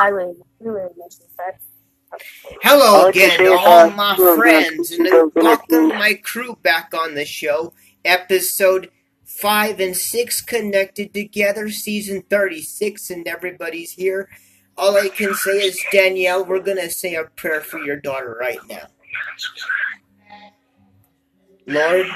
highway, freeway Hello I like to again, to all my friends, and welcome my crew back on the show. Episode 5 and 6 connected together, season 36, and everybody's here. All I can say is, Danielle, we're going to say a prayer for your daughter right now. Lord,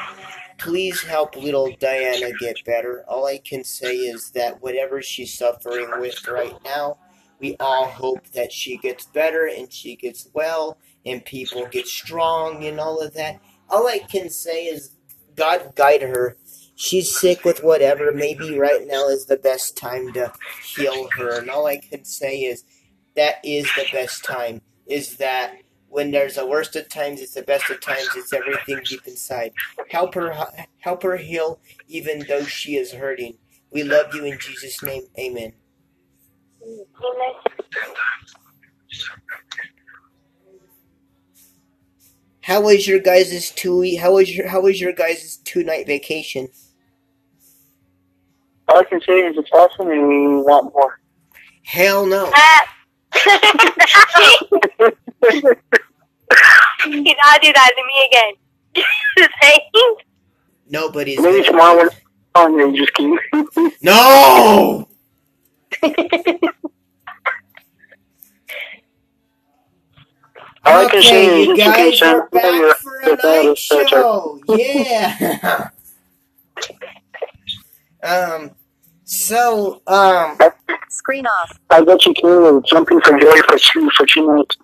please help little Diana get better. All I can say is that whatever she's suffering with right now, we all hope that she gets better and she gets well and people get strong and all of that. All I can say is God guide her. She's sick with whatever. Maybe right now is the best time to heal her. And all I can say is that is the best time. Is that when there's the worst of times, it's the best of times. It's everything deep inside. Help her, help her heal, even though she is hurting. We love you in Jesus' name. Amen. How was your guys' two? How was your How was your guys' two night vacation? All I can say is it's awesome and we want more. Hell no. Ah. you not do that to me again. Nobody's. Maybe tomorrow when on you just keep. No. All I can say is you guys okay, are back for a night is such a- show. Yeah. um. So, um. Screen off. I bet you can jumping for joy for two for two minutes.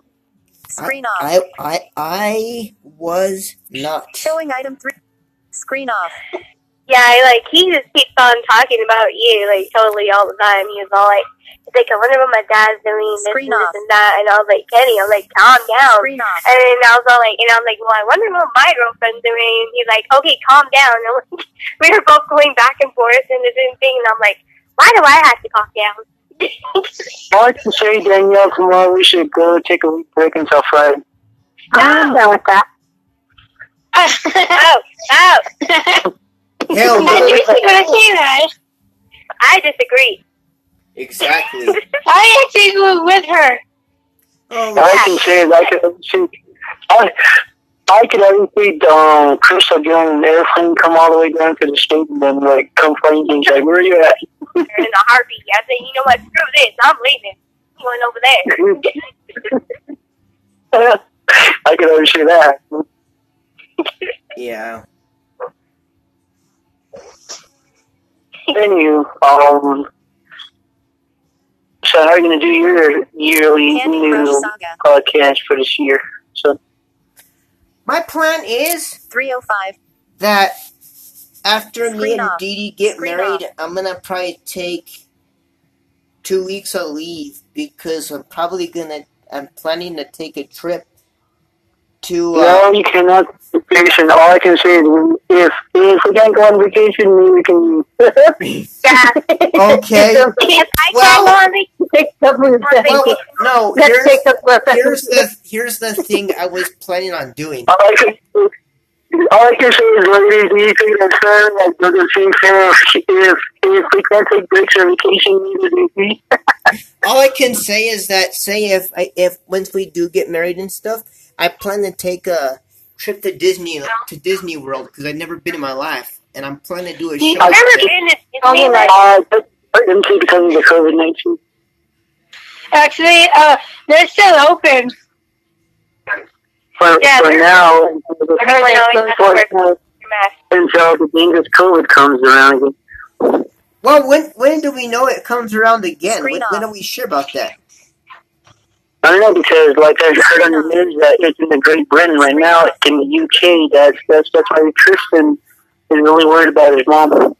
Screen off. I I I was not. Showing item three. Screen off. Yeah, like he just keeps on talking about you, like totally all the time. He was all like, "It's like I wonder what my dad's doing, this Screen and this off. and that." And I was like, "Kenny, I'm like, calm down." Screen off. And then I was all like, and I was like, well, I wonder what my girlfriend's doing. And he's like, okay, calm down. And like, we were both going back and forth and the same thing. And I'm like, why do I have to calm down? All I can say, Danielle, tomorrow we should go take a week break until Friday. I'm done with that. oh, oh. Hell no. gonna say that. I disagree. Exactly. I actually go with her. Oh, I can say I could see, I, I could ever see um, Chris I get on an airplane, come all the way down to the state, and then like come find you. He's like, "Where are you at?" in a heartbeat. I said, you know what? Screw this. I'm leaving. I'm going over there. I could always see that. yeah. Anywho, um, so how are you gonna do your yearly Candy Crush new Saga. podcast for this year? So My plan is 305. that after me Screen and off. Dee Dee get Screen married, I'm gonna probably take two weeks of leave because I'm probably gonna. I'm planning to take a trip to. no, Uh, you cannot vacation. All I can say is if if we can't go on vacation, maybe we can. Yeah. okay. If I Well- can't go on vacation, Well, no. Let's Here's, take the here's the here's the thing I was planning on doing. all I can. All I can say is, ladies, you think that's fair? Like, does it seem fair if, if, if we can't take breaks or vacation, neither do we? All I can say is that say if I, if once we do get married and stuff, I plan to take a trip to Disney to Disney World because I've never been in my life, and I'm planning to do a You've never been to Oh, Disneyland? like- Uh, but because of the COVID 19. Actually, uh, they're still open. For, Yeah, for they're- now, Everyone always has to wear until your until the dangerous COVID comes around again. Well, when when do we know it comes around again? When, when are we sure about that? I don't know because, like I heard on the news, that it's in the Great Britain right now, in the UK. That's that's that's why Tristan is really worried about his mom.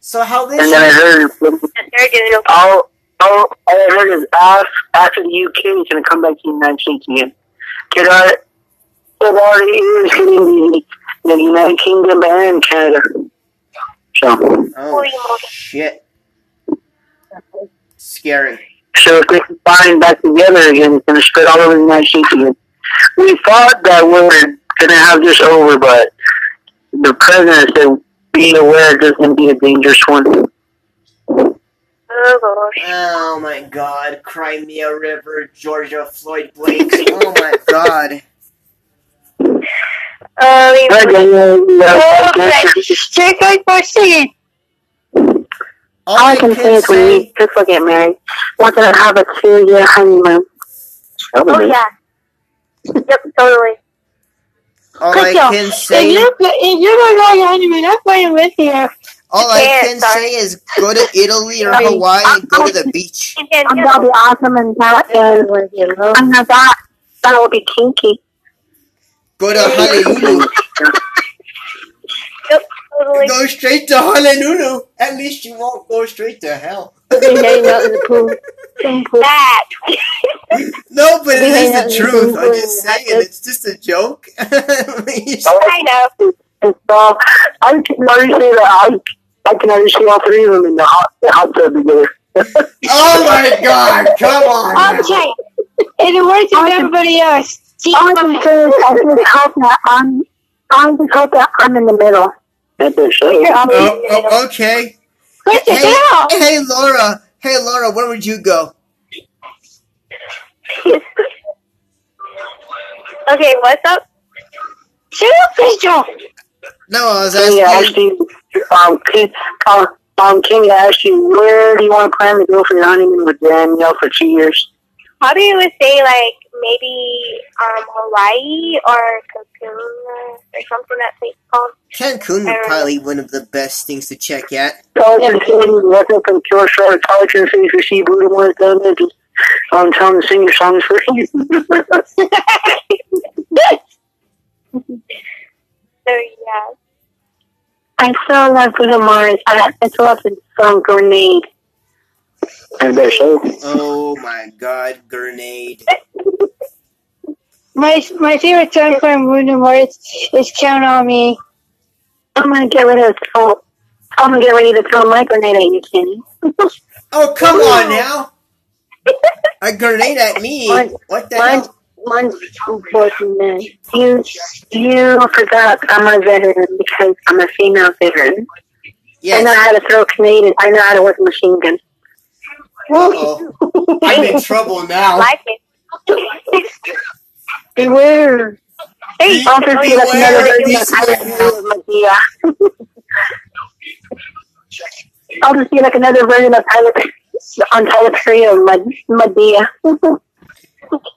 So how this? And then I heard, They're doing okay. all all, all I heard is after, after the UK, it's going to come back to the United States again. It already, it already is hitting the, the United Kingdom and Canada. So, oh shit! Scary. so if they combine back together again, it's going to spread all over the United States again. We thought that we were going to have this over, but the president said be aware there's going to be a dangerous one. Oh gosh. Oh my god. Crimea River, Georgia Floyd Blake. Oh my god. Um, oh, we Alright, Daniel, Oh, check out for singing. All all I can say is when we just get married, we're going to have a two-year honeymoon. Oh, oh yeah. Yep, totally. all I can say, if you're going on your honeymoon, I'm going with you. all I can't, can sorry. say is go to Italy or Hawaii and go to the beach. I'm going to be awesome and that is, I'm not that, that will be kinky. Go to Honolulu. Yep, totally. Go straight to Honolulu. At least you won't go straight to hell. We'll be hanging out in the pool. Swimming pool. That. No, but it We is hang the truth. I'm just and saying, it's just a joke. I know. And so I can already say that I, I can already see all three of them in the hot, the hot tub together. oh my god, come on. Okay. And it works with everybody else. See, All I can say is I just hope that I'm, I just hope that I'm in the middle. That's. Oh, oh, okay. Hey, hey, Laura. Hey, Laura, where would you go? Okay, what's up? Shut up, Crystal. No, I was asking. you ask you, um, can, uh, um, can you ask you where do you want to plan to go for your honeymoon with Danielle for two years? Probably would say like maybe um Hawaii or Cancun or something that place called. Cancun would probably one of the best things to check at. So I can see you working from Pure Shore College and see if you see Buddha ones down there, just um, tell them to sing your songs for you. So yeah. I saw love Bruno Mars. I, I saw the song Grenade. I bet so. Oh my god, grenade. My my favorite song from Bruno Mars is "Count on Me." I'm gonna get ready to throw. I'm gonna get ready to throw my grenade at you, Kenny. Oh, come on now. A grenade at me? What the Mine's, hell? mine's unfortunate. You, you forgot I'm a veteran because I'm a female veteran. Yes. I know how to throw a grenades. I know how to work a machine gun. Uh-oh. I'm in trouble now. like it. Beware. Hey, I'll just be like another version of these Tyler Perry of Madea. I'll just be like another version of Tyler Perry- on Tyler Perry of Med- Madea.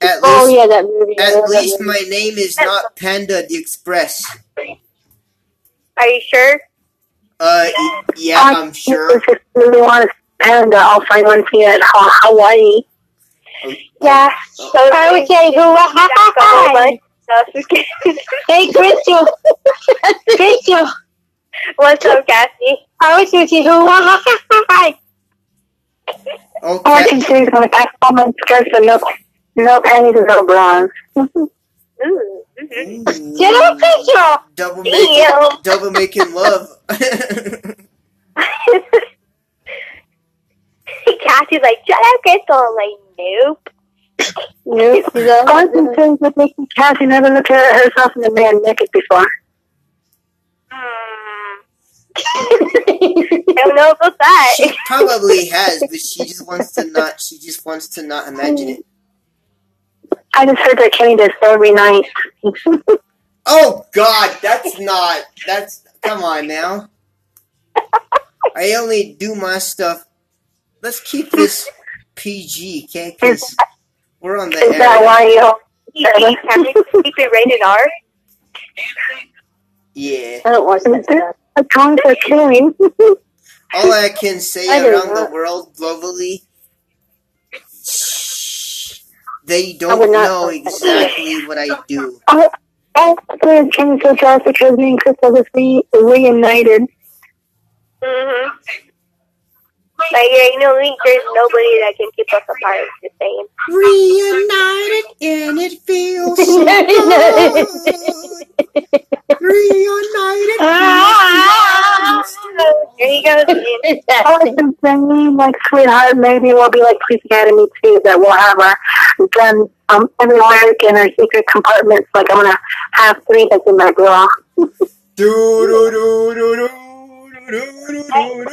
At oh least, yeah, that movie. At love that least movie. my name is not Panda the Express. are you sure? Uh, yeah, I- I'm sure. If you really want a panda, I'll find one for you at Ha- Hawaii. Yeah. So I would who? Hey, Crystal. Crystal. What's up, Cassie? I was with you. Who? I can say is when I pack skirts and no, no panties and no bras. Ooh. mhm. Ooh, Get up, Crystal. Double making, double making love. Cassie's like, shut up, Crystal. I'm like, nope. Nope. All I can say is that Nikki Cassie never looked at herself in the man naked before. Hmm. I don't know about that. she probably has, but she just wants to not. She just wants to not imagine it. I just heard that Kenny does every night. Oh God, that's not. That's come on now. I only do my stuff. Let's keep this PG, okay? Because we're on the Is that air. why you? Can we keep it rated R? Yeah. I don't watch that stuff. A tongue for Kenny. All I can say I do around the world globally, they don't know exactly what I do. Oh, oh, good. Kenny's so jealous because me and Crystal was re- reunited. Mm-hmm. Like, yeah, you know, we- there's nobody that can keep us apart. Just saying. Reunited and it feels so good. Reunited. Ah. There you go. again. All I can like, sweetheart, maybe we'll be like Police Academy too, that we'll have our guns um, everywhere in our secret compartments. Like, I'm gonna have three that's in my bra. Do do do do do. All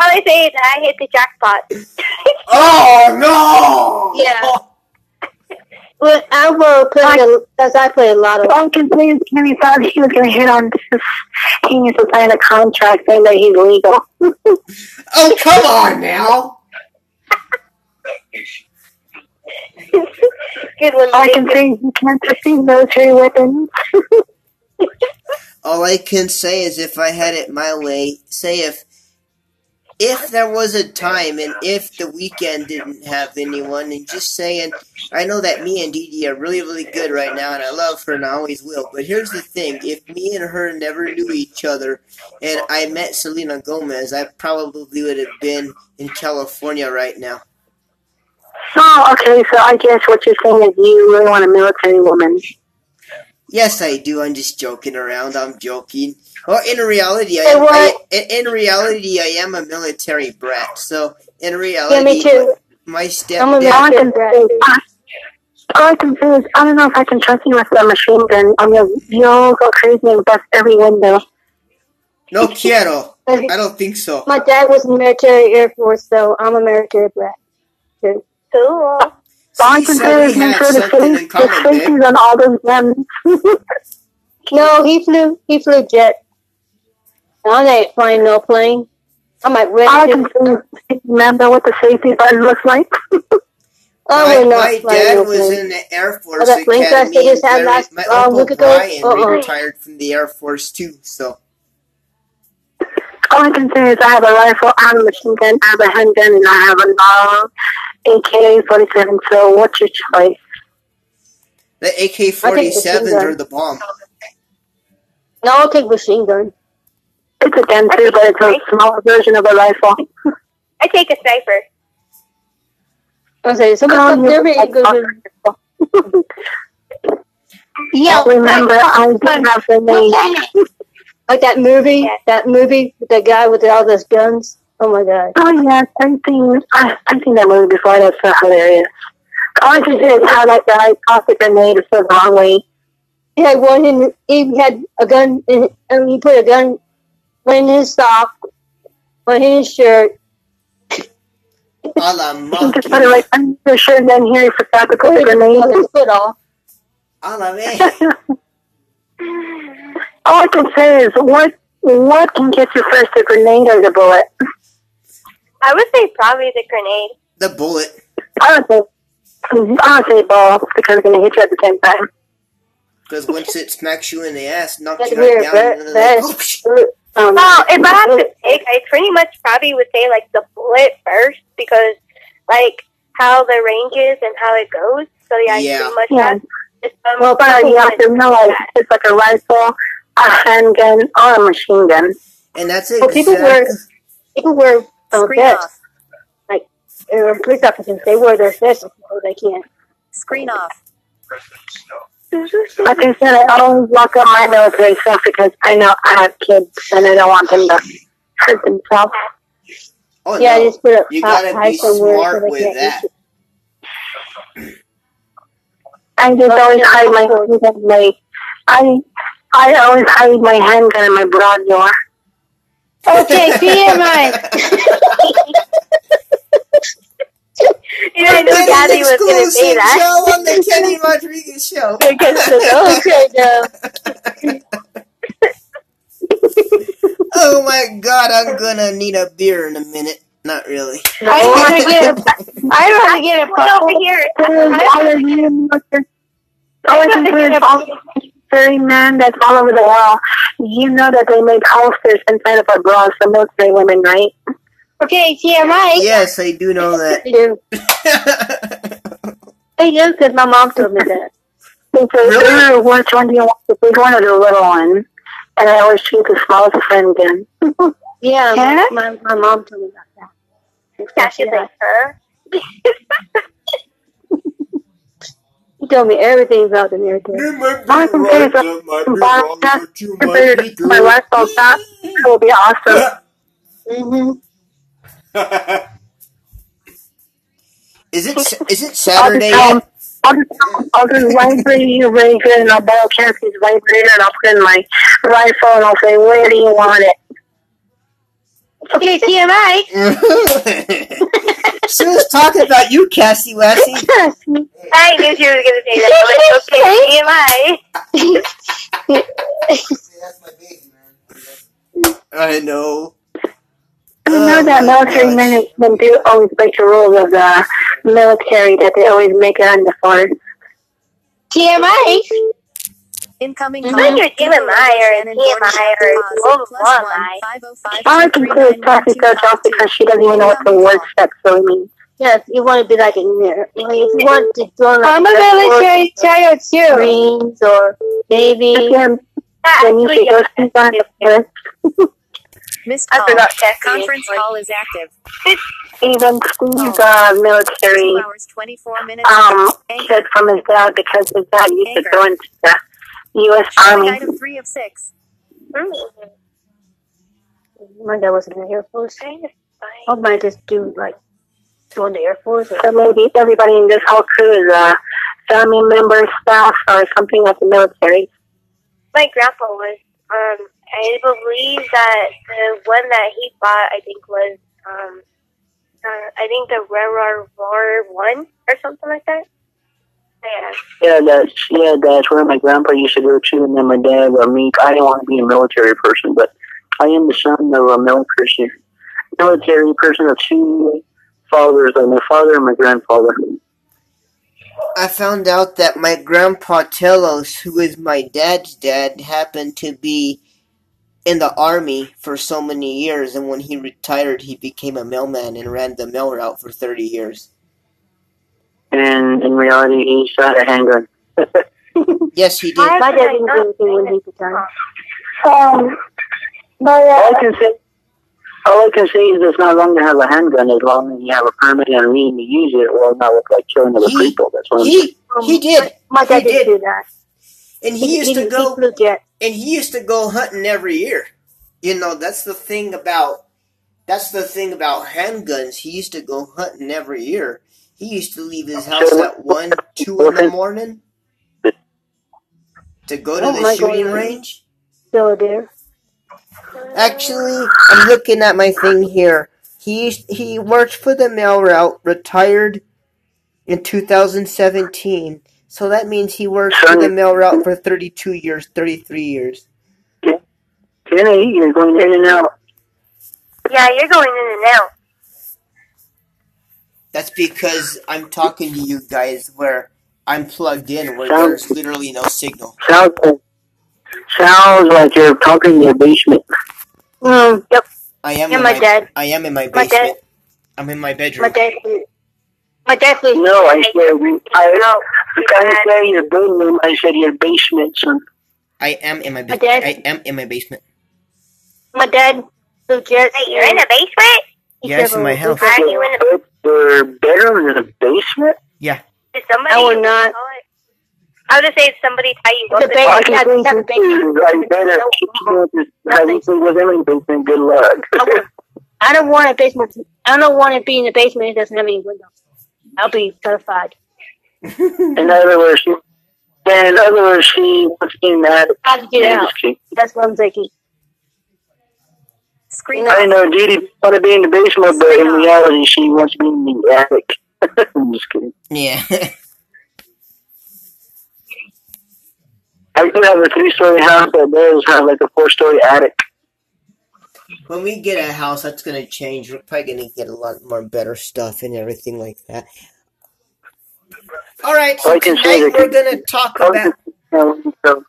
I say is that I hit the jackpot. oh no! Yeah. Well, I will play a, as I play a lot of. All I can say is Kenny thought he was going to hit on this. He needs to sign a contract saying that he's legal. Oh come on now! Good one. All I can see you can't receive military weapons. All I can say is if I had it my way, say if if there was a time and if the weekend didn't have anyone and just saying I know that me and Dee Dee are really, really good right now and I love her and I always will. But here's the thing, if me and her never knew each other and I met Selena Gomez, I probably would have been in California right now. Oh, okay, so I guess what you're saying is you really want a military woman. Yes, I do. I'm just joking around. I'm joking. Well, in reality, I am. I, in, in reality, I am a military brat. So, in Yeah, reality, me too. my I'm a stepdad. All I military brat. I can say is I don't know if I can trust you with a machine gun. I mean, you'll go crazy and bust every window. No quiero. I don't think so. My dad was in the military Air Force, so I'm a military brat. too. Cool. All I See, can so say we is make sure the, face, the common, on all those guns. No, he flew. He flew jet. I ain't flying no plane. I might rent I can say remember what the safety button looks like. I My, not my dad was plane. in the Air Force Oh, that plane crash Academy. just had last- my uh, uncle week ago? Brian Uh-uh. retired from the Air Force too. So, All I can say is I have a rifle, I have a machine gun, I have a handgun, and I have a long AK-47. So what's your choice? the AK-47s or the bomb. No, I'll take machine gun. It's a gun too, but it's a smaller version of a rifle. I take a sniper. I say some Oh, stuff you there ain't good. Yeah, remember, I did have the name. Like that movie, that movie with that guy with all those guns. Oh my god. Oh yes, I've seen I, I've seen that movie before. That's so hilarious. All I can say is how that guy tossed the grenade the wrong way. He had one in. He had a gun, in, and he put a gun in his sock, in his shirt. A la monkey. just put it right under his shirt, and then here he forgot to put on grenade. his foot off. A la. All I can say is what what can get you first, the grenade or the bullet? I would say probably the grenade. The bullet. I would say I would say ball because it's gonna hit you at the same time. Because once it smacks you in the ass, knocks you right down, but and then like, oh, that's- Um, Well, if I have to pick, I pretty much probably would say like the bullet first because like how the range is and how it goes. So yeah, I Yeah. pretty much Yeah. have um, well, but you have to realize it's like a rifle, a handgun, or a machine gun. and that's it. Well, people wear exactly. people wear um, Screen vests. off. Uh, police officers they wear their vests so they can't. Screen off. Like I said, I always lock up my military stuff because I know I have kids and I don't want them to hurt themselves. Oh, yeah, no. just put it You out gotta high be somewhere so smart they with can't that. use I just always hide my handgun. My, I I always hide my handgun in my bra drawer. It. Okay, TMI. You know, I knew Gabby was gonna say that. show on the Kenny Rodriguez show. okay, now. Oh my god, I'm gonna need a beer in a minute. Not really. I want to get a. I want to get a. Come over here. all of you military, all I can say is all the military men that's all over the world. You know that they make holsters inside of our bras for military women, right? Okay, TMI. Yes, I do know that. I do. I do because my mom told me that. They say, Really? "Ooh, which one do you want, the big one or the little one? And I always choose the smallest friend gun. Yeah, Yeah? my, my mom told me about that. Yeah, she's like, huh? He told me everything about the military. I can say is that my rifle shot it will be awesome. Mm-hmm. Is it is it I'll Saturday just tell I'll just, I'll just vibrate you really good and I'll borrow Cassie's vibrator and I'll put in my rifle and I'll say, where do you want it? Okay, TMI. she was talking about you, Cassie Lassie. I knew she was gonna say that. Okay, TMI. I know. I know that Oh military men, men do always break the rules of the military that they always make it on the force. TMI. Incoming It's call. like your TMI or Shannon Gordon, TMI or pause, global TMI. one, 505, All I can say is Cassie goes off because she doesn't even know what the word sex really means. Yes, you want to be like in there. Like, if you want to join like I'm a military child too. Marines or Navy. Again, then you actually should go is- sleep on the force. Missed I call. forgot Cassie. Conference call is active. Even Steve's uh, military hours, 24 minutes. um, Anchor. kid from his dad because his dad used to go into the U.S. Showing Army. item three of six. Mm. My dad was in the Air Force. Kind of I fine. might just do like join the Air Force. Or, So maybe everybody in this whole crew is a family member, staff, or something like the military. My grandpa was. Um, I believe that the one that he bought, I think was um, uh, I think the Railroad War One or something like that. Yeah. That's yeah, that's where my grandpa used to go to, and then my dad or me. I didn't want to be a military person, but I am the son of a military military person of two fathers, like my father and my grandfather. I found out that my grandpa Telos, who is my dad's dad, happened to be in the army for so many years, and when he retired, he became a mailman and ran the mail route for 30 years. And in reality, he shot a handgun. Yes, he did. My dad didn't do anything when he retired. Um, but all I can say, all I can say is it's not wrong to have a handgun as long as you have a permit and a reason to use it, or not look like killing other He- people. That's what I'm He he did, My dad didn't did. do that. and he used to he, go He flew jet. and he used to go hunting every year. You know, that's the thing about that's the thing about handguns. He used to go hunting every year. He used to leave his house at one, two in the morning to go to Oh the my shooting God. range. Still there. Actually, I'm looking at my thing here. He he worked for the mail route, retired in 2017. So that means he worked for the mail route for 32 years, 33 years. Kenny, you're going in and out. Yeah, you're going in and out. That's because I'm talking to you guys where I'm plugged in, where Sounds- there's literally no signal. Sounds like, sounds like you're talking in your basement. Mm, yep. I am Yeah, in my my, dad. I am in my My dad- basement. I'm in my bedroom. My bedroom. dad. My dad flew. No, I said we. I, No, I didn't your bedroom. I said your basement, son. I am in my My basement. dad- I am in my basement. My dad flew jet. Wait, you're in the basement? He Yes, in my never- house. Why are you in the Your bedroom is a basement. Did somebody? I would not. I would just say if somebody tie you up. The in base- I yeah, can think a basement. I better keep you with was in basement. Good luck. I I don't want a basement. I don't want to be in the basement that doesn't have any windows. I'll be terrified. In other words, she, in other words, she wants in that. I have to get out. That's what I'm thinking. Screen I know Dee Dee want to be in the basement, but in reality, she wants to be in the attic. I'm just kidding. Yeah. I do have a three-story house that does have like a four-story attic. when we get a house, that's gonna change. We're probably gonna get a lot more better stuff and everything like that. All right, so I can tonight we're gonna talk about. So,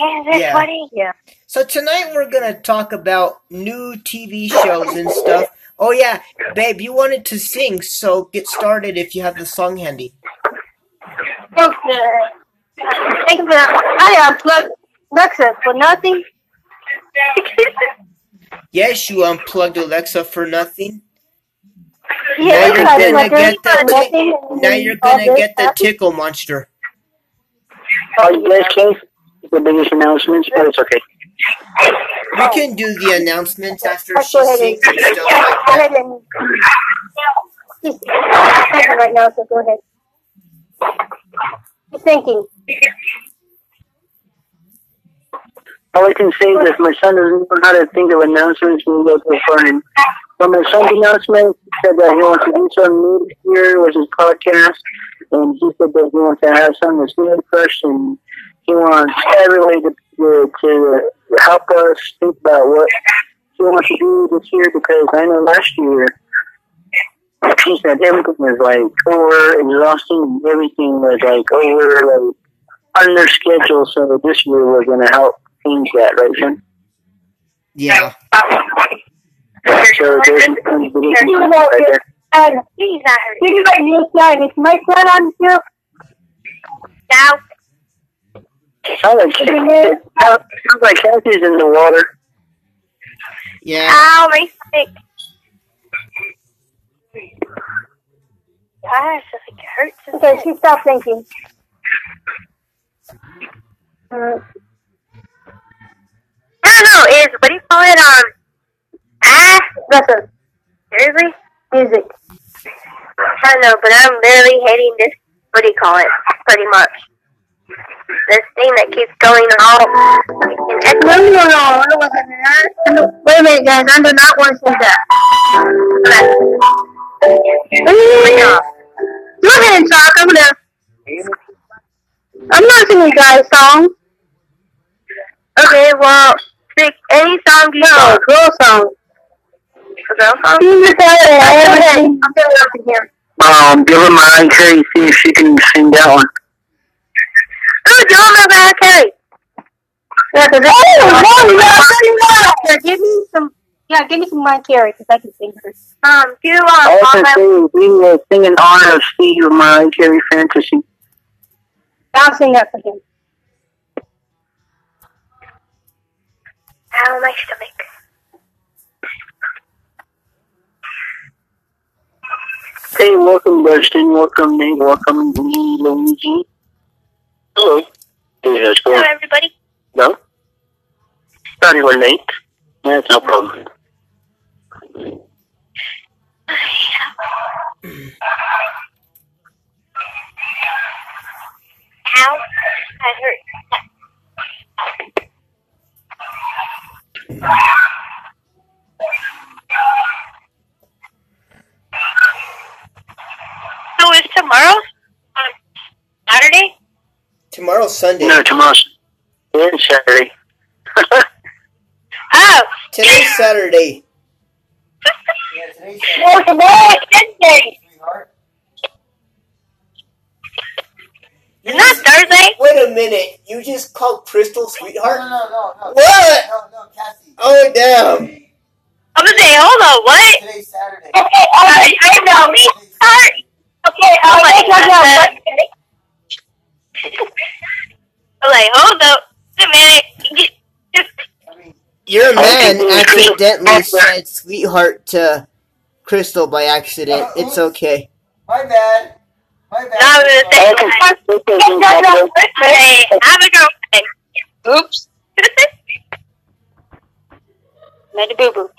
Yeah. funny. Yeah. So tonight we're gonna talk about new TV shows and stuff. Oh yeah, babe, you wanted to sing, so get started if you have the song handy. Okay. Thank you for that. I uh, unplugged Alexa for nothing. Yes, you unplugged Alexa for nothing. Yeah, now you're I gonna get the nothing, now you're gonna get the tickle monster. Oh, you guys can't. The biggest announcements, but it's okay. We can do the announcements after Let's she go ahead sings and and stuff like that. She's pregnant right now, so go ahead. you thinking? All I can say is my son doesn't know how to think of announcements when we go to the phone. But my son's announcement he said that he wants to do something new this year with his podcast, and he said that he wants to have something that's new fresh, and he wants everybody to, to, to help us think about what he wants to do this year because I know last year he said everything was like over exhausting and everything was like over like under schedule so this year we're gonna help change that, right, Jen? Yeah. So there's some right there. And He's not hurting. this is like new slide. Is my son on here? Now, Sounds like sounds like Cassie's in the water. Yeah. ow, my stomach. Gosh, I think it hurts. Okay, she stopped thinking. Uh, I don't know, is, what do you call it, um, ah, listen, seriously? Music. I don't know, but I'm literally hating this, what do you call it, pretty much. This thing that keeps going on. and No, no, no, I wasn't that. No, Wait a minute, guys. I do not want to say that. off. Go ahead and talk. I'm gonna. I'm not singing guys' song. Okay, well, pick any song you No, want. A girl song? Seen. I'm feeling here. Um, give her Mariah Carey, see if she can sing that one. Oh, do you want Mariah Carey? Yeah, cause oh, no, no, no, Yeah, give me some. Yeah, give me some Mariah Carey because I can sing her. Um, do um, All I all can my, say is we will sing in honor of Steve of Mariah Carey Fantasy. I'll sing that for him. ow, my stomach. Hey, welcome, Weston. Welcome, Nate. Welcome, Luigi. Hello. Hey, how's it Hello, going? everybody. No? Sorry, we're late. That's no problem. Ow, that hurt. So is tomorrow? Um, Saturday? Tomorrow's Sunday. No, tomorrow's and Saturday. Oh, Today's Saturday. Yeah, today's well, tomorrow is Wednesday. sweetheart. Isn't that Thursday? Wait a minute. You just called Crystal sweetheart? No, no, no, no. What? No, no, Cassie. Oh, damn. I'm gonna say, hold on, what? Today's Saturday. Okay, I, I know. Sorry. Okay, Oh, I'm like, okay, okay, I'm like, hold up. Wait a minute. I mean, Your man Okay. accidentally said sweetheart to Crystal by accident. Uh, it's okay. my bad. My bad. Now I'm gonna say, Okay. hey, have a girlfriend. Oops. Made a boo boo.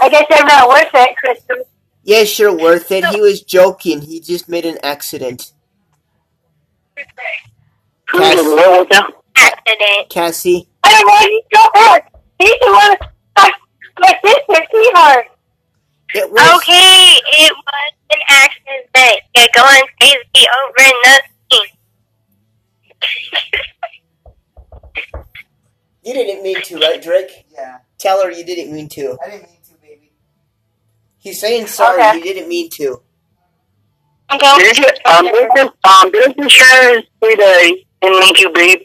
I guess I'm not worth it, Crystal. Yes, you're worth it. He was joking. He just made an accident. Who's in the world now? Accident. Cassie, I don't want you to go hard. He's the one. My, my sister, sweetheart. it was. Okay, it was an accident. You're going crazy over nothing. You didn't mean to, right, Drake? Yeah, Tell her you didn't mean to. I didn't mean to, baby. He's saying sorry. Okay. You didn't mean to. Okay. This is, um, this is, um, this is Sharon's free day. And thank you, babe.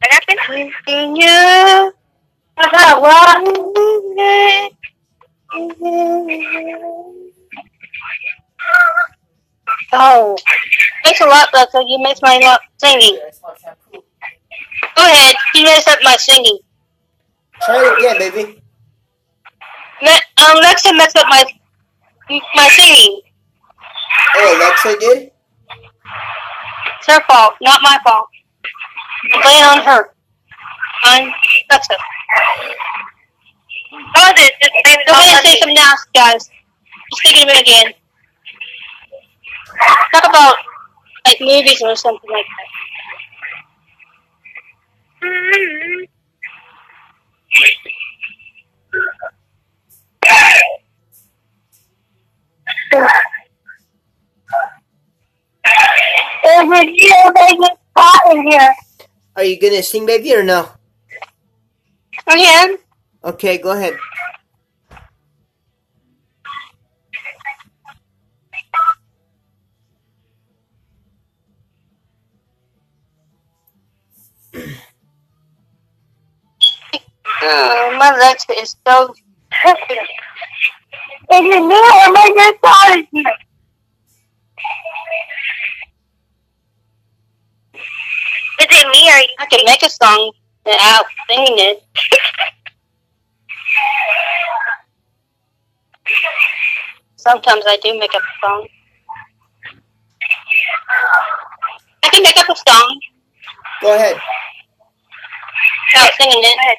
What happened? Yeah. Oh, thanks a lot, Becca. You messed my up singing. Yeah, I smell shampoo. Go ahead. You messed up my singing. Try it again, baby. Me- um, Alexa messed up my my singing. Oh, Alexa did? It's her fault, not my fault. I'm playing on her. On Alexa. What was it? Just maybe Go ahead and say something else, guys. Just think of it again. Talk about like movies or something like that. There's a real big spot in here. Are you gonna sing, baby, or no? Again? Okay, go ahead. Oh, my legs is so perfect. Is it me or am I just thought you? Is it me or you? I can make a song without singing it. Sometimes I do make up a song. I can make up a song Go ahead. without singing it.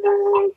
How's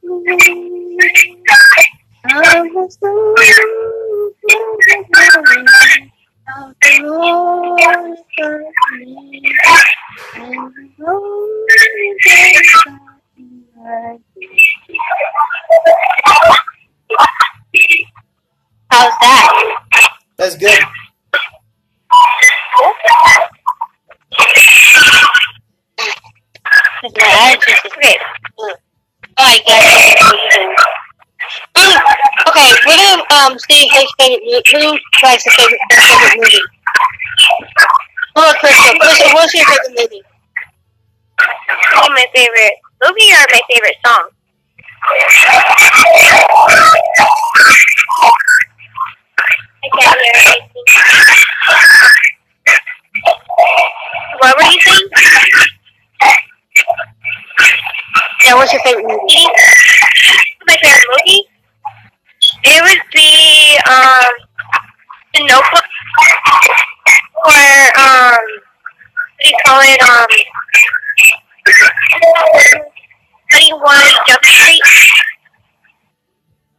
favorite. Who likes the favorite, their favorite movie? Oh, Crystal. Crystal, what's your favorite movie? Oh, my favorite movie or my favorite song? I can't hear anything. What were you saying? Yeah, what's your favorite movie? My favorite movie? It would be um The Notebook or um what do you call it? Um Twenty One Jump Street.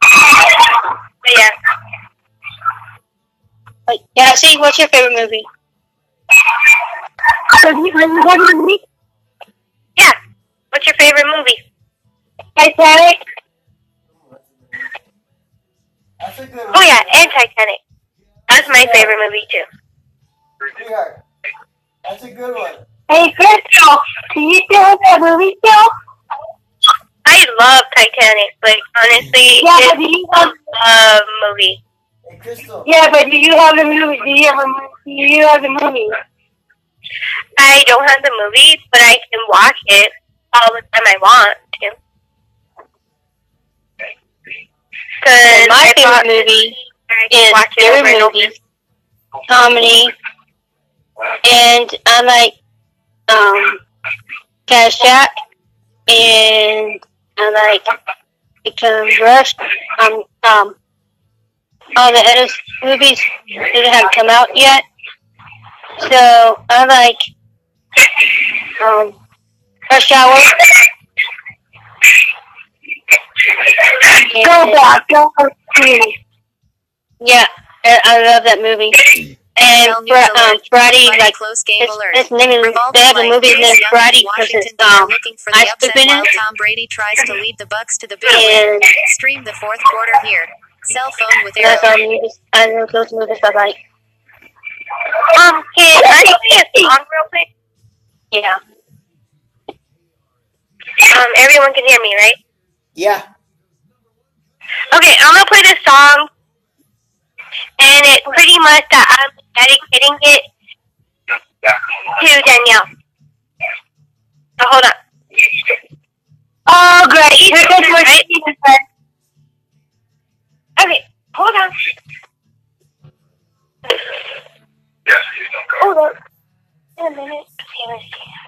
But yeah. Like, yeah, see, what's your favorite movie? Yeah. What's your favorite movie? Titanic. Oh yeah, and Titanic. That's my favorite movie too. Sweetheart, That's a good one. Hey, Crystal, do you still have that movie still? I love Titanic, like honestly, Yeah, it's do you have? a movie. Hey, Crystal. Yeah, but do you have the movie? Do you have a? movie? Do you have the movie? I don't have the movie, but I can watch it all the time I want to. Cause my favorite movie is scary movies, comedy, and I like um Caddyshack, and I like Become Rush. Um, um, all the other movies that haven't come out yet. So I like um Rush Hour. Go back, go Yeah, I I love that movie. And Tell Fri news um, alert. Friday, Friday like close game it's, alert. it's name is, Revolver they have a movie named young Friday in because Washington, it's D.C. um looking for I the stood upset in while it. Tom Brady tries to lead the Bucks to the big win. Stream the fourth quarter here. Cell phone with that's all Arrow. movies. I know those movies I like. Um, can I play a song real quick? Yeah. Um, everyone can hear me, right? Yeah. Okay, I'm gonna play this song, and it's pretty much that I'm dedicating it to Danielle. Oh, hold on. Oh, great. Here comes my Right? season friend. Hold on. Hold on. In a minute. Okay, let's see.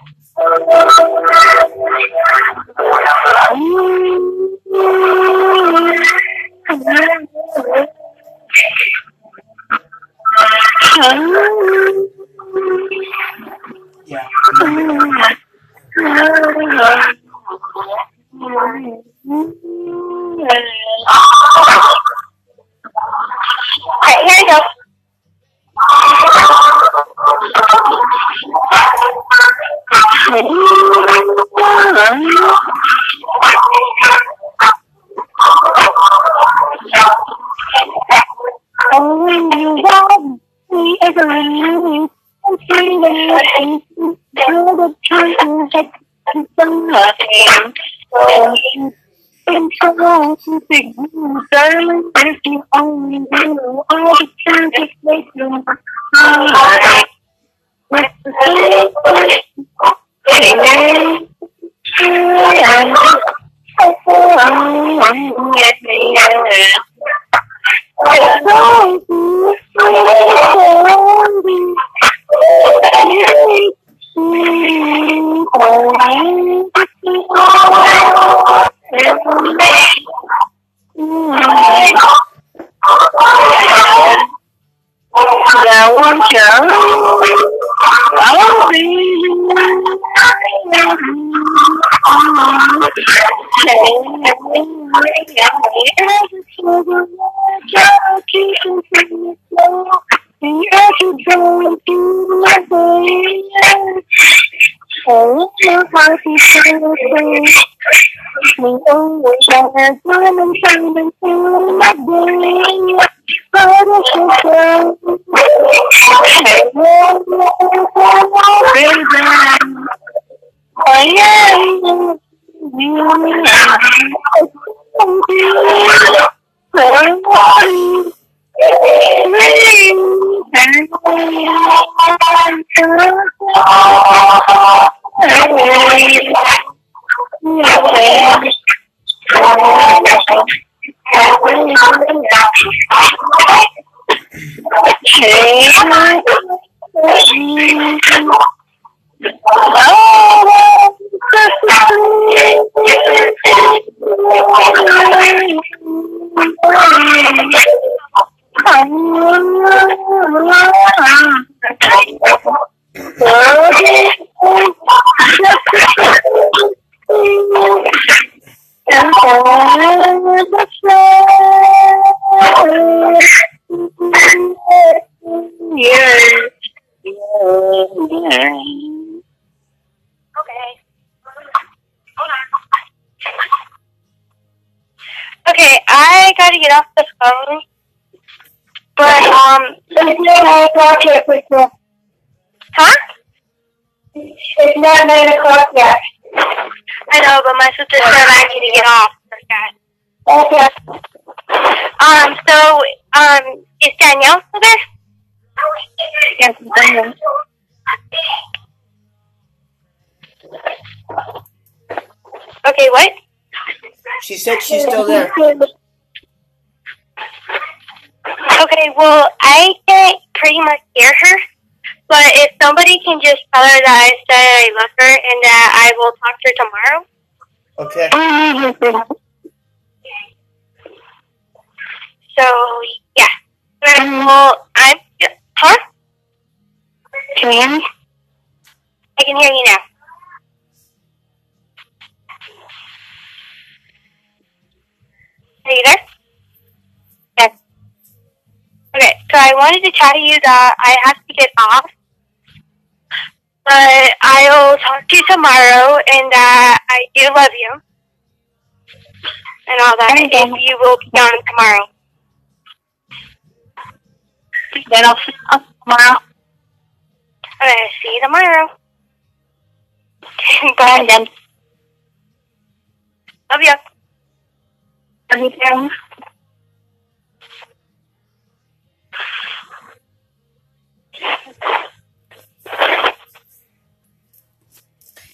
Yeah. If somebody can just tell her that I said I love her and that I will talk to her tomorrow. Okay. So, yeah. Well, I'm. Huh? Can you hear me? I can hear you now. Are you there? Yes. Okay, so I wanted to tell you that I have to get off. But I'll talk to you tomorrow and that I do love you. And all that. And if you will be on tomorrow. Then I'll see you tomorrow. Okay, see you tomorrow. Bye Bye. then. Love you. Love you too.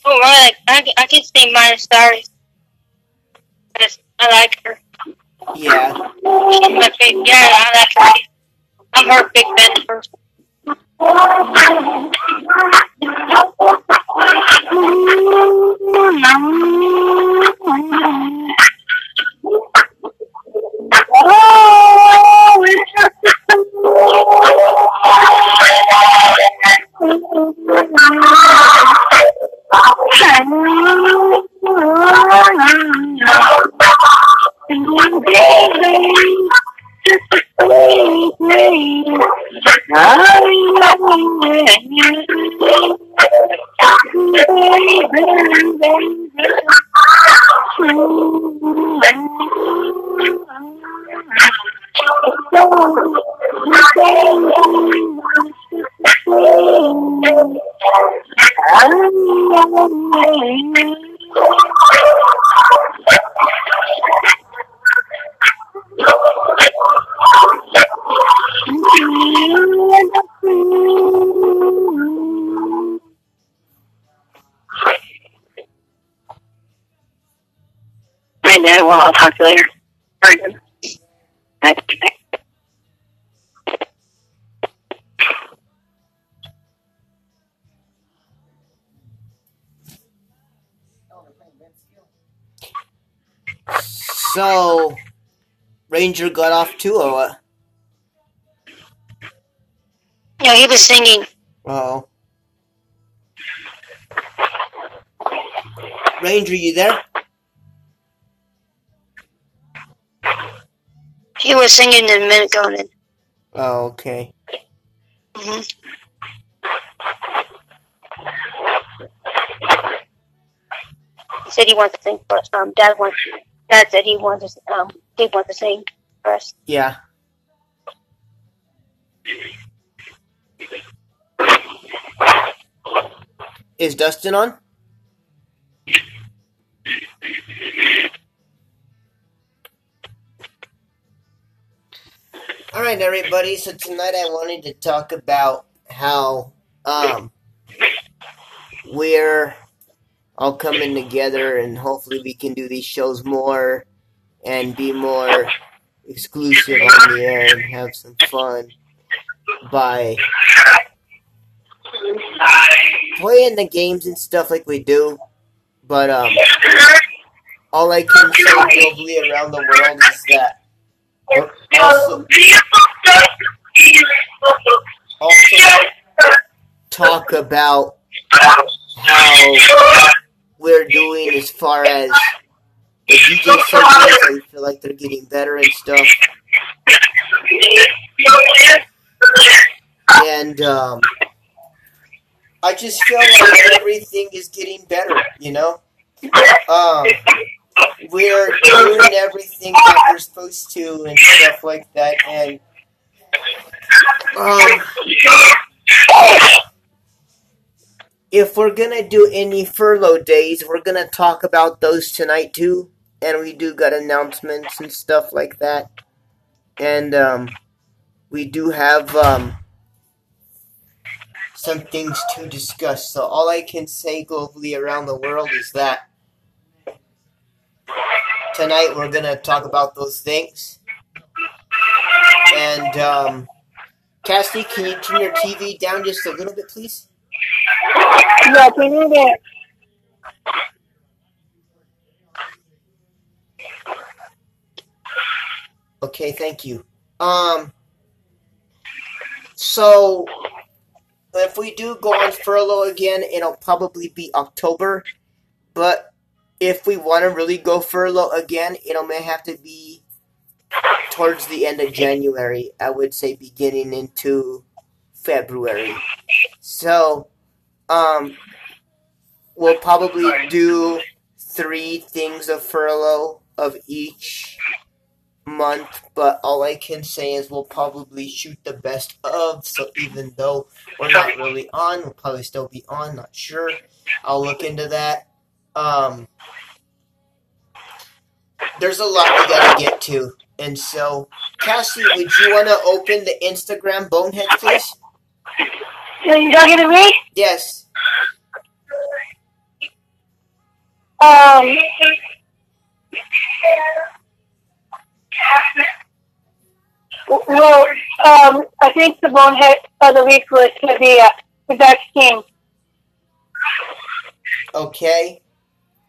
Oh, right. I, I can see my stars. I like her. Yeah. She's my favorite. Yeah, that's right. I'm her big fan first. I Ranger got off too, or what? Yeah, he was singing. Oh. Ranger, you there? He was singing a minute ago. And Oh, okay. hmm He said he wants to sing but Um, Dad wants. Dad said he wants to. Um, he wants to sing first. Yeah. Is Dustin on? All right, everybody. So tonight I wanted to talk about how um we're all coming together, and hopefully we can do these shows more and be more exclusive on the air and have some fun by playing the games and stuff like we do. But um, all I can say globally around the world is that also talk about how we're doing as far as the DJ segments. I feel like they're getting better and stuff. And um, I just feel like everything is getting better, you know? Um, we're doing everything that we're supposed to and stuff like that. And um, if we're gonna do any furlough days, we're gonna talk about those tonight too. And we do got announcements and stuff like that. And um, we do have um, some things to discuss. So all I can say globally around the world is that tonight we're gonna talk about those things. And um, can you turn your TV down just a little bit, please? Yeah, need it. Okay, thank you. Um, so if we do go on furlough again, it'll probably be October. But if we want to really go furlough again, it'll may have to be towards the end of January. I would say beginning into February. So, um, we'll probably do three things of furlough of each month, but all I can say is we'll probably shoot the best of. So even though we're not really on, we'll probably still be on. Not sure. I'll look into that. Um, there's a lot we gotta get to, and so Cassie, would you want to open the Instagram bonehead, please? So you talking to me? Yes. Um. Well, um, I think the bonehead of the week was the uh, the vaccine. Okay?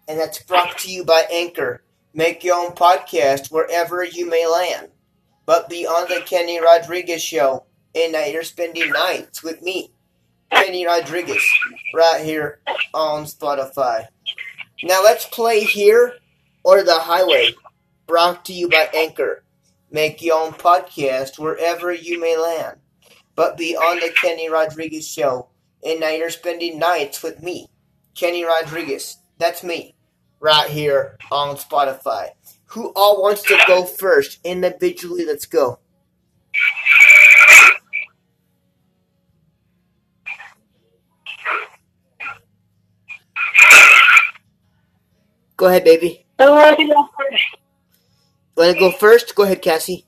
And that's brought to you by Anchor. Make your own podcast wherever you may land. But be on the Kenny Rodriguez show. And now you're spending nights with me, Kenny Rodriguez, right here on Spotify. Now let's play here or the highway. Brought to you by Anchor. Make your own podcast wherever you may land. But be on the Kenny Rodriguez show. And now you're spending nights with me, Kenny Rodriguez. That's me, right here on Spotify. Who all wants to go first? Individually, let's go. Go ahead, baby. Who wants to go first? Want to go first? Go ahead, Cassie.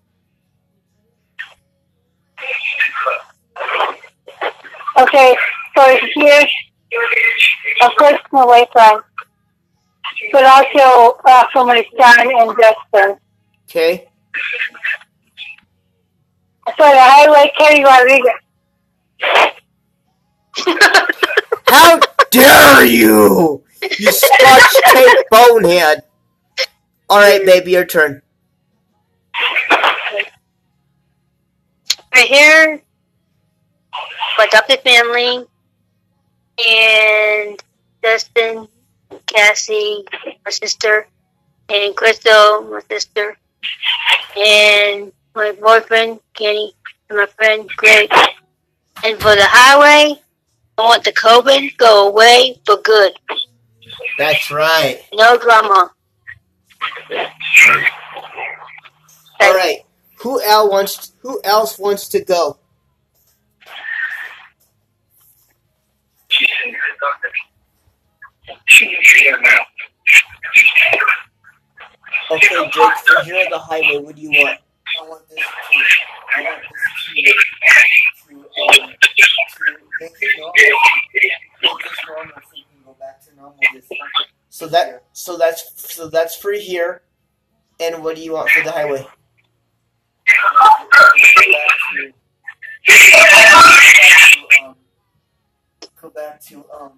Okay, so here's a person away from, but also uh, from my son and Justin. Okay. So the highway Kenny Rodriguez. How dare you! You scotch tape bonehead! Alright, baby, your turn. Right here, my adopted family, and Dustin, Cassie, my sister, and Crystal, my sister, and my boyfriend, Kenny, and my friend, Greg. And for the highway, I want the COVID go away for good. That's right. No drama. Alright. Who else wants who else wants to go? Okay, Jake, so here on the highway, what do you want? I want this to I want this to to, um, to make it normal. Make this normal so we can go back to normal So that so that's so that's for here. And what do you want for the highway? Um, go back to um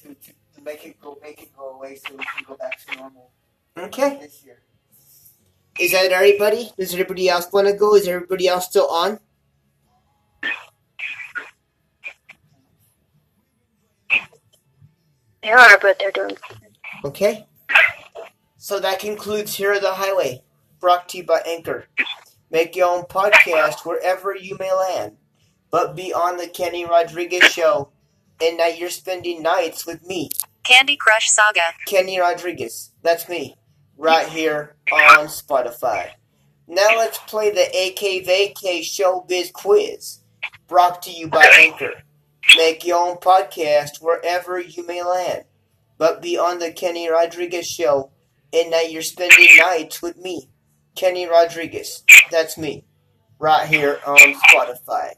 to, to, to make it go make it go away so we can go back to normal Okay. this year. Is that everybody? Does everybody else want to go? Is everybody else still on? They are, but they're doing. Okay. So that concludes Here the Highway, brought to you by Anchor. Make your own podcast wherever you may land, but be on the Kenny Rodriguez show. And now you're spending nights with me, Candy Crush Saga. Kenny Rodriguez. That's me, right here on Spotify. Now let's play the AKVK Showbiz Quiz, brought to you by Anchor. Make your own podcast wherever you may land, but be on the Kenny Rodriguez show. And now you're spending nights with me, Kenny Rodriguez. That's me, right here on Spotify.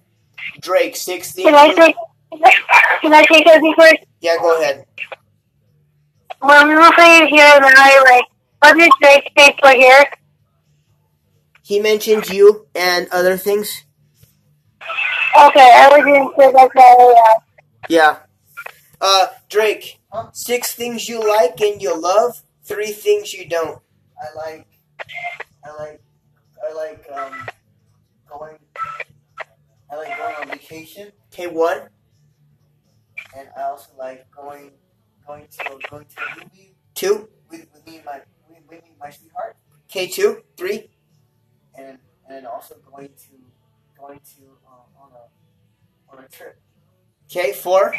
Drake, 16. Can I say can I say something first? Yeah, go ahead. When we were playing here the highway, what did Drake say for here? He mentioned you and other things. Okay, I was going to say that's all Yeah. Uh, Drake, six things you like and you love, three things you don't. I like, I like, I like um, going. I like going on vacation, Okay, one. and I also like going, going to going to a movie Two. with, with me and my with, with me and my sweetheart, K two Three. and and also going to going to um, on a on a trip, K four.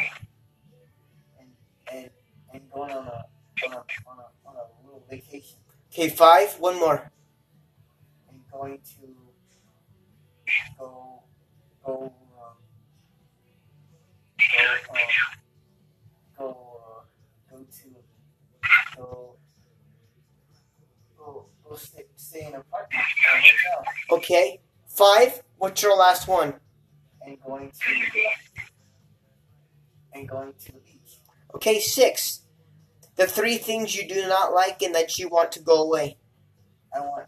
and and and going on a on a on a, on a little vacation, K five. One more. Going to go go um, go um, go uh, go to go go go stay, stay in a hotel Okay. Five. What's your last one? and going to and going to the beach. Okay, six. The three things you do not like and that you want to go away. I want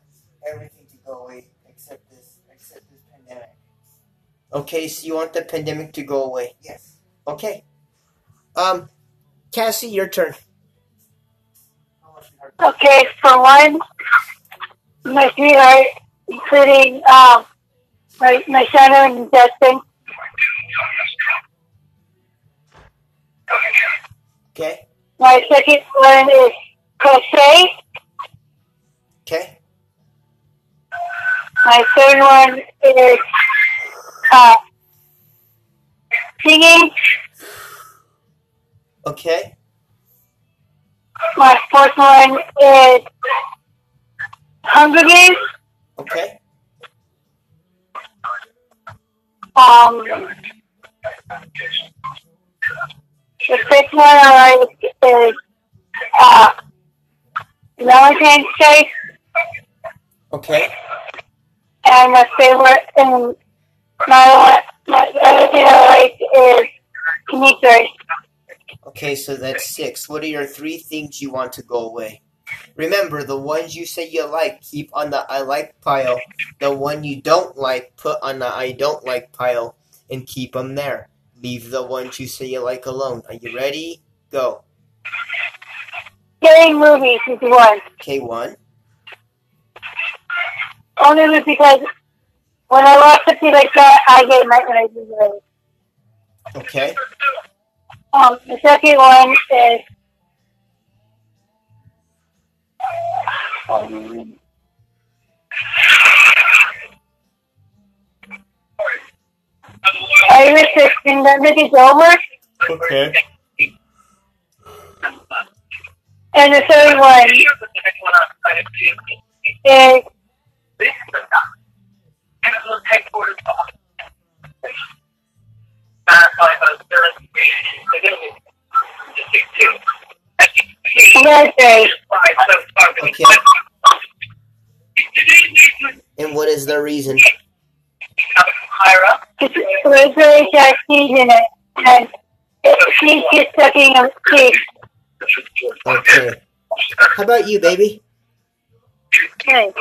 go away except this except this pandemic. Okay, so you want the pandemic to go away. Yes. Okay. Um, Cassie, your turn. How much we heard? Okay, for one, my sweetheart, including um, my my son and Justin. Okay. My second one is crochet. Okay. My third one is uh, singing. Okay. My fourth one is Hunger Games. Okay. Um, the fifth one I like is uh, Valentine's Day. Okay. And my favorite and my, my other thing I like is Dimitri. Okay, so that's six. What are your three things you want to go away? Remember, the ones you say you like, keep on the I like pile. The one you don't like, put on the I don't like pile and keep them there. Leave the ones you say you like alone. Are you ready? Go. Getting movies is one. Okay, one. Only because when I watch something like that, I get nightmares usually. Okay. Um, the second one is um, I wish this pandemic is over. Okay. And the third one is Wednesday. Okay. And what is the reason? Wednesday has cheese in it, and it, she's just sucking a cheese. Okay. How about you, baby? Okay.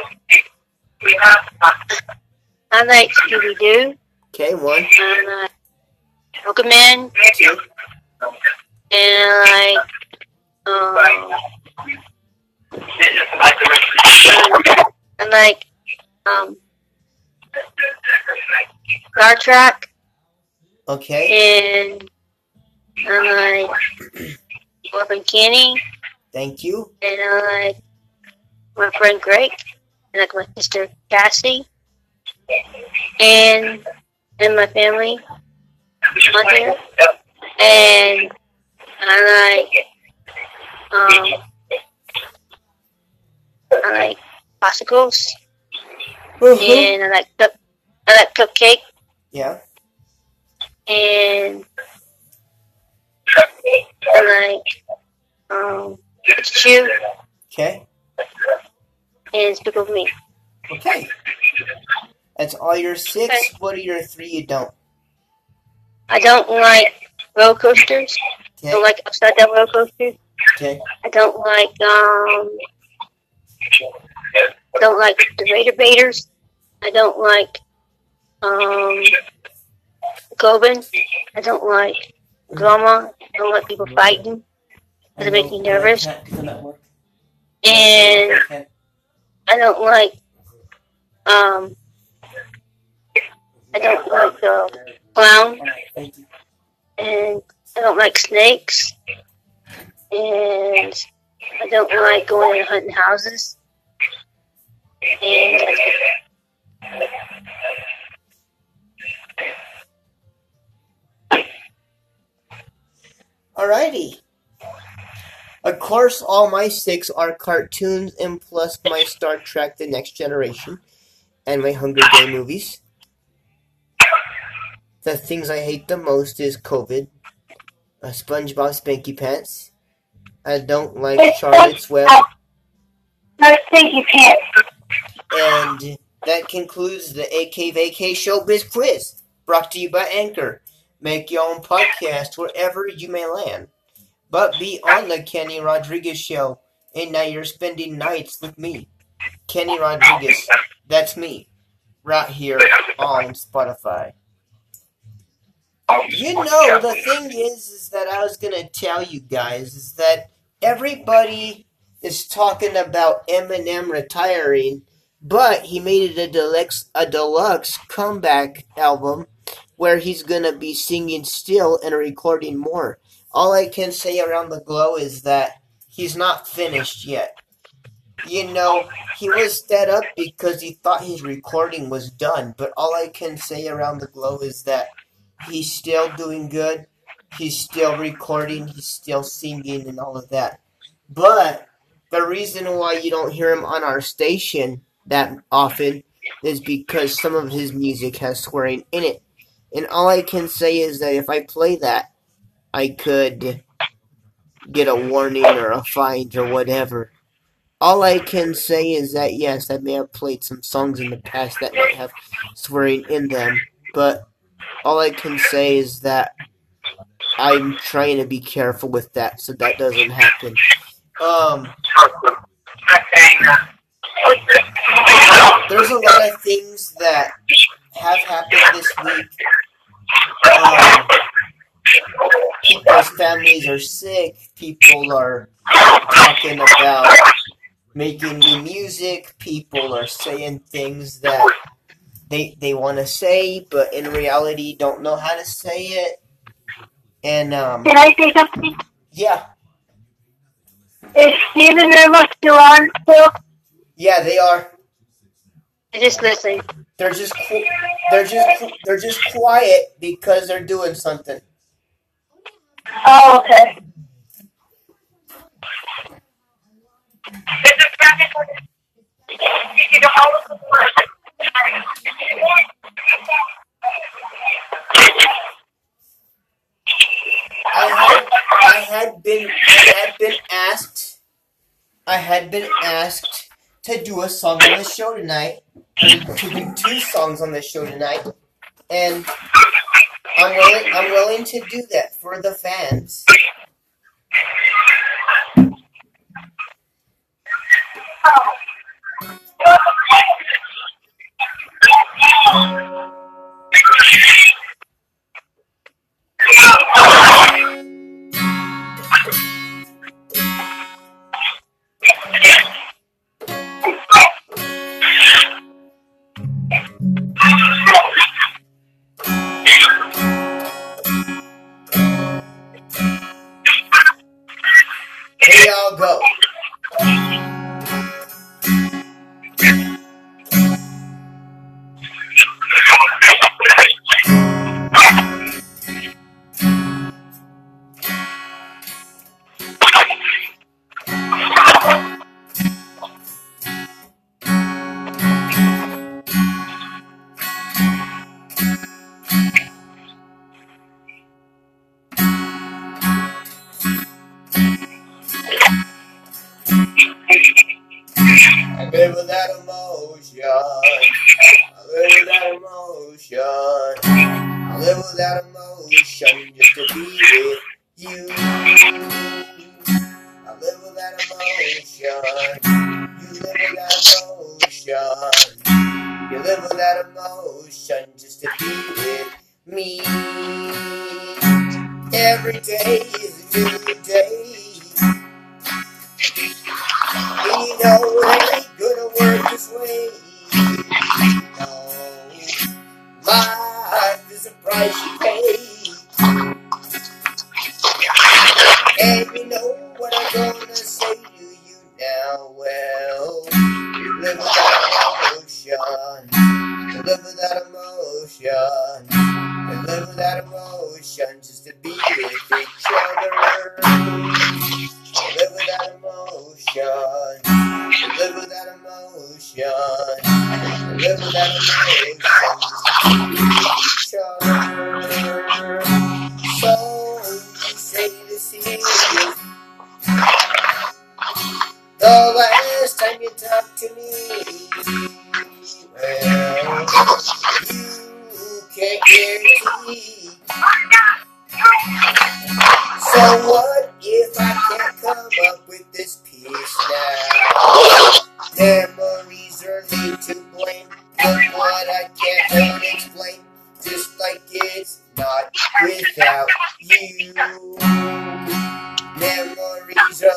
I like Scooby Doo. Okay, one. I like Pokemon. Two. And I like um, I like um Star Trek Okay. and I like Orphan Kenny Thank you. and I like my friend Greg and like my sister Cassie and and my family on here and I like um I like popsicles and I like cup I like cupcake Yeah. and I like um chew Okay. And Speak of Me. Okay. That's all your six. Okay. What are your three you don't? I don't like roller coasters. I don't like upside down roller coasters. Okay. I don't like um I don't like the Raider Baiters. I don't like um Gobin. I don't like drama. I don't like people fighting. Does it make me nervous? Can't do the. And I don't like um I don't like the clown and I don't like snakes and I don't like going and hunting houses and. Alrighty. Of course, all my six are cartoons and plus my Star Trek The Next Generation and my Hunger Game movies. The things I hate the most is COVID, uh, SpongeBob Spanky Pants. I don't like Charlotte's Web. Think you can't. And that concludes the AK Vacay Showbiz Quiz, brought to you by Anchor. Make your own podcast wherever you may land. But be on the Kenny Rodriguez Show, and now you're spending nights with me, Kenny Rodriguez. That's me, right here on Spotify. You know, the thing is, is that I was gonna tell you guys is that everybody is talking about Eminem retiring, but he made it a deluxe a deluxe comeback album where he's gonna be singing still and recording more. All I can say around the glow is that he's not finished yet. You know, he was set up because he thought his recording was done, but all I can say around the glow is that he's still doing good. He's still recording, he's still singing and all of that. But the reason why you don't hear him on our station that often is because some of his music has swearing in it. And all I can say is that if I play that, I could get a warning or a fine or whatever. All I can say is that yes, I may have played some songs in the past that might have swearing in them, but all I can say is that I'm trying to be careful with that so that doesn't happen. Um, there's a lot of things that have happened this week. Um, people's families are sick. People are talking about making new music. People are saying things that they they want to say, but in reality don't know how to say it. And um, Can I say something? yeah, Is Steven Irma still on still? yeah, they are. I just listening. They're just qu- they're just they're just quiet because they're doing something. Oh, okay. I had I had been I had been asked I had been asked to do a song on the show tonight. To do two songs on the show tonight. And I'm willing I'm willing to do that for the fans.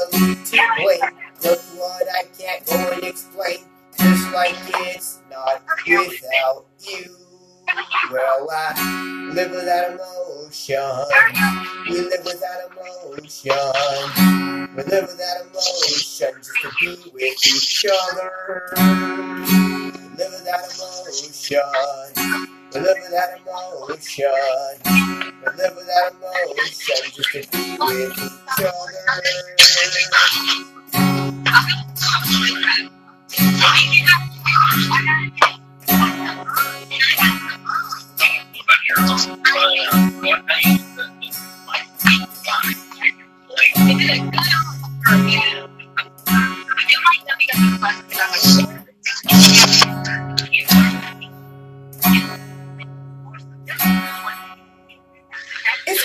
To wait. Look what I can't go and explain. Just like it's not without you. Well, I live without emotion. We live without emotion. We live without emotion just to be with each other. We live without emotion. We live without emotion. We live without emotion just to be with each other.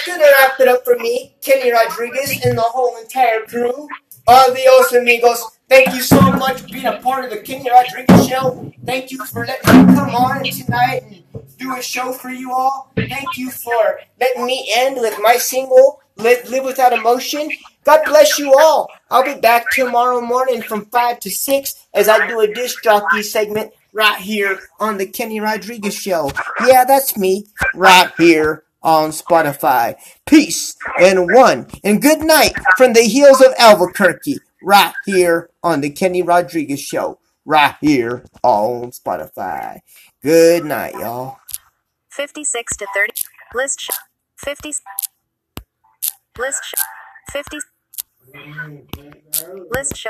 Gonna wrap it up for me, Kenny Rodriguez, and the whole entire crew. Adios, amigos. Thank you so much for being a part of the Kenny Rodriguez show. Thank you for letting me come on tonight and do a show for you all. Thank you for letting me end with my single, Live, Live Without Emotion. God bless you all. I'll be back tomorrow morning from 5 to 6 as I do a disc jockey segment right here on the Kenny Rodriguez show. Yeah, that's me right here on Spotify. Peace and one and good night from the hills of Albuquerque, right here on the Kenny Rodriguez Show, right here on Spotify. Good night, y'all. 56 to 30. List sh- 50. List sh- 50. List sh-